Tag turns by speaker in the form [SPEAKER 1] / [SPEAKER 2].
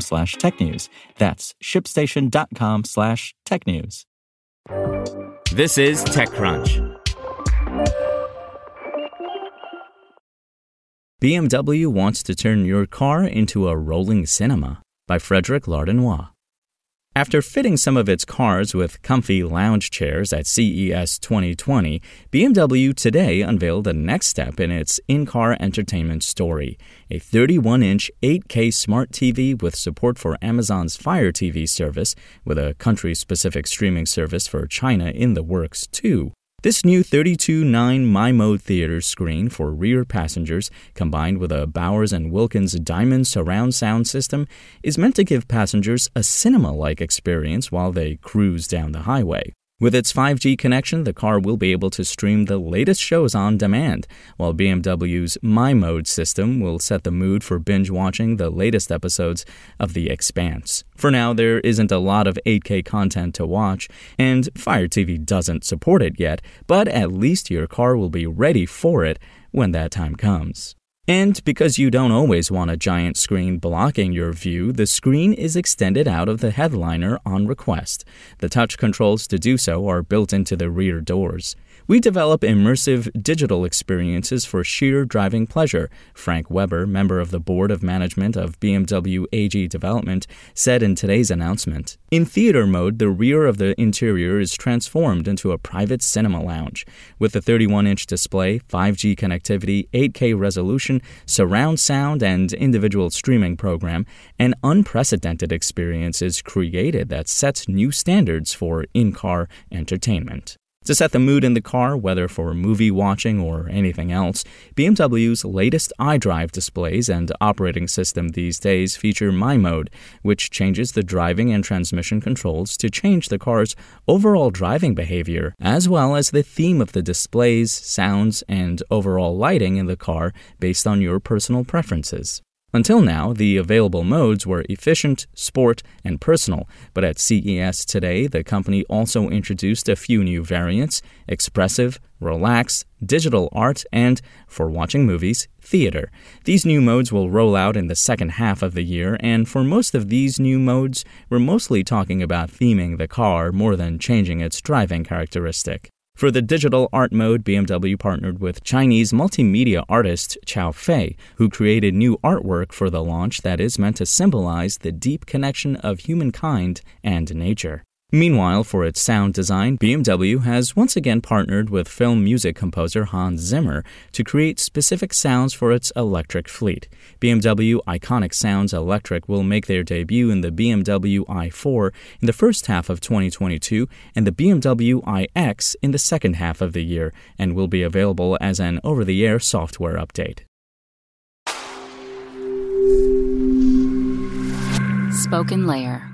[SPEAKER 1] slash technews. That's shipstation.com slash technews.
[SPEAKER 2] This is TechCrunch.
[SPEAKER 1] BMW wants to turn your car into a rolling cinema by Frederic Lardinois. After fitting some of its cars with comfy lounge chairs at CES 2020, BMW today unveiled the next step in its in car entertainment story a 31 inch 8K smart TV with support for Amazon's Fire TV service, with a country specific streaming service for China in the works, too. This new 32.9 My Mode theater screen for rear passengers, combined with a Bowers & Wilkins Diamond surround sound system, is meant to give passengers a cinema-like experience while they cruise down the highway. With its 5G connection, the car will be able to stream the latest shows on demand, while BMW's My Mode system will set the mood for binge watching the latest episodes of The Expanse. For now, there isn't a lot of 8K content to watch, and Fire TV doesn't support it yet, but at least your car will be ready for it when that time comes. And because you don't always want a giant screen blocking your view, the screen is extended out of the headliner on request. The touch controls to do so are built into the rear doors. We develop immersive digital experiences for sheer driving pleasure, Frank Weber, member of the board of management of BMW AG Development, said in today's announcement. In theater mode, the rear of the interior is transformed into a private cinema lounge. With a 31 inch display, 5G connectivity, 8K resolution, surround sound, and individual streaming program, an unprecedented experience is created that sets new standards for in car entertainment. To set the mood in the car, whether for movie watching or anything else, BMW's latest iDrive displays and operating system these days feature My Mode, which changes the driving and transmission controls to change the car's overall driving behavior, as well as the theme of the displays, sounds, and overall lighting in the car based on your personal preferences. Until now, the available modes were efficient, sport, and personal, but at CES today, the company also introduced a few new variants expressive, relax, digital art, and, for watching movies, theater. These new modes will roll out in the second half of the year, and for most of these new modes, we're mostly talking about theming the car more than changing its driving characteristic. For the digital art mode, BMW partnered with Chinese multimedia artist Cao Fei, who created new artwork for the launch that is meant to symbolize the deep connection of humankind and nature. Meanwhile, for its sound design, BMW has once again partnered with film music composer Hans Zimmer to create specific sounds for its electric fleet. BMW Iconic Sounds Electric will make their debut in the BMW i4 in the first half of 2022 and the BMW iX in the second half of the year and will be available as an over the air software update.
[SPEAKER 3] Spoken Layer.